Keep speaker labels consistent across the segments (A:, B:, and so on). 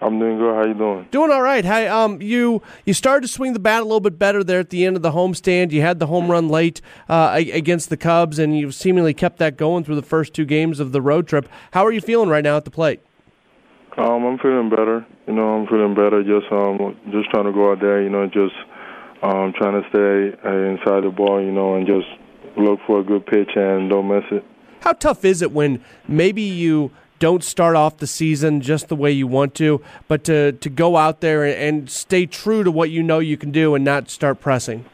A: I'm doing good. How you doing?
B: Doing all right. Hey, um, you you started to swing the bat a little bit better there at the end of the homestand. You had the home run late uh, against the Cubs, and you've seemingly kept that going through the first two games of the road trip. How are you feeling right now at the plate?
A: Um, I'm feeling better. You know, I'm feeling better. Just um, just trying to go out there. You know, just um, trying to stay uh, inside the ball. You know, and just look for a good pitch and don't miss it.
B: How tough is it when maybe you don't start off the season just the way you want to, but to, to go out there and stay true to what you know you can do and not start pressing?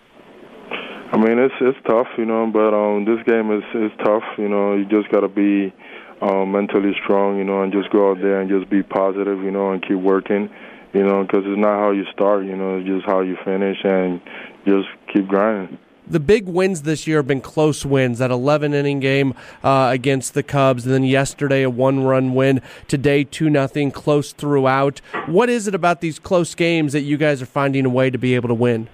A: I mean, it's it's tough, you know, but um, this game is is tough. You know, you just got to be um, mentally strong, you know, and just go out there and just be positive, you know, and keep working, you know, because it's not how you start, you know, it's just how you finish, and just keep grinding
B: the big wins this year have been close wins. That 11 inning game uh, against the Cubs, and then yesterday a one run win. Today two nothing, close throughout. What is it about these close games that you guys are finding a way to be able to win?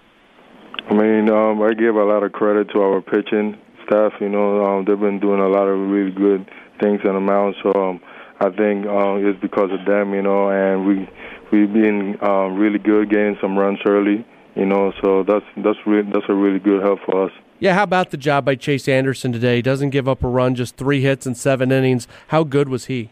A: I mean, um, I give a lot of credit to our pitching staff. You know, um, they've been doing a lot of really good things on the mound. So um, I think um, it's because of them. You know, and we we've been um, really good getting some runs early you know, so that's that's really that's a really good help for us.
B: Yeah, how about the job by Chase Anderson today? He doesn't give up a run, just three hits in seven innings. How good was he?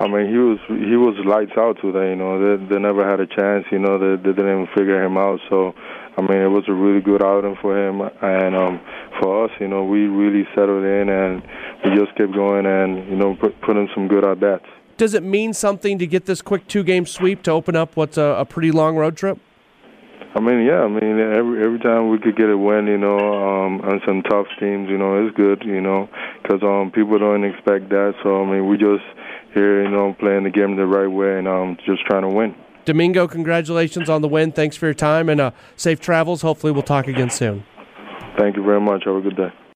A: I mean, he was he was lights out today. You know, they they never had a chance. You know, they, they didn't even figure him out. So, I mean, it was a really good outing for him and um, for us. You know, we really settled in and we just kept going and you know put put in some good at bats.
B: Does it mean something to get this quick two game sweep to open up what's a, a pretty long road trip?
A: I mean, yeah. I mean, every every time we could get a win, you know, um, on some tough teams, you know, it's good, you know, because um, people don't expect that. So I mean, we just here, you know, playing the game the right way and um, just trying to win.
B: Domingo, congratulations on the win. Thanks for your time and uh, safe travels. Hopefully, we'll talk again soon.
A: Thank you very much. Have a good day.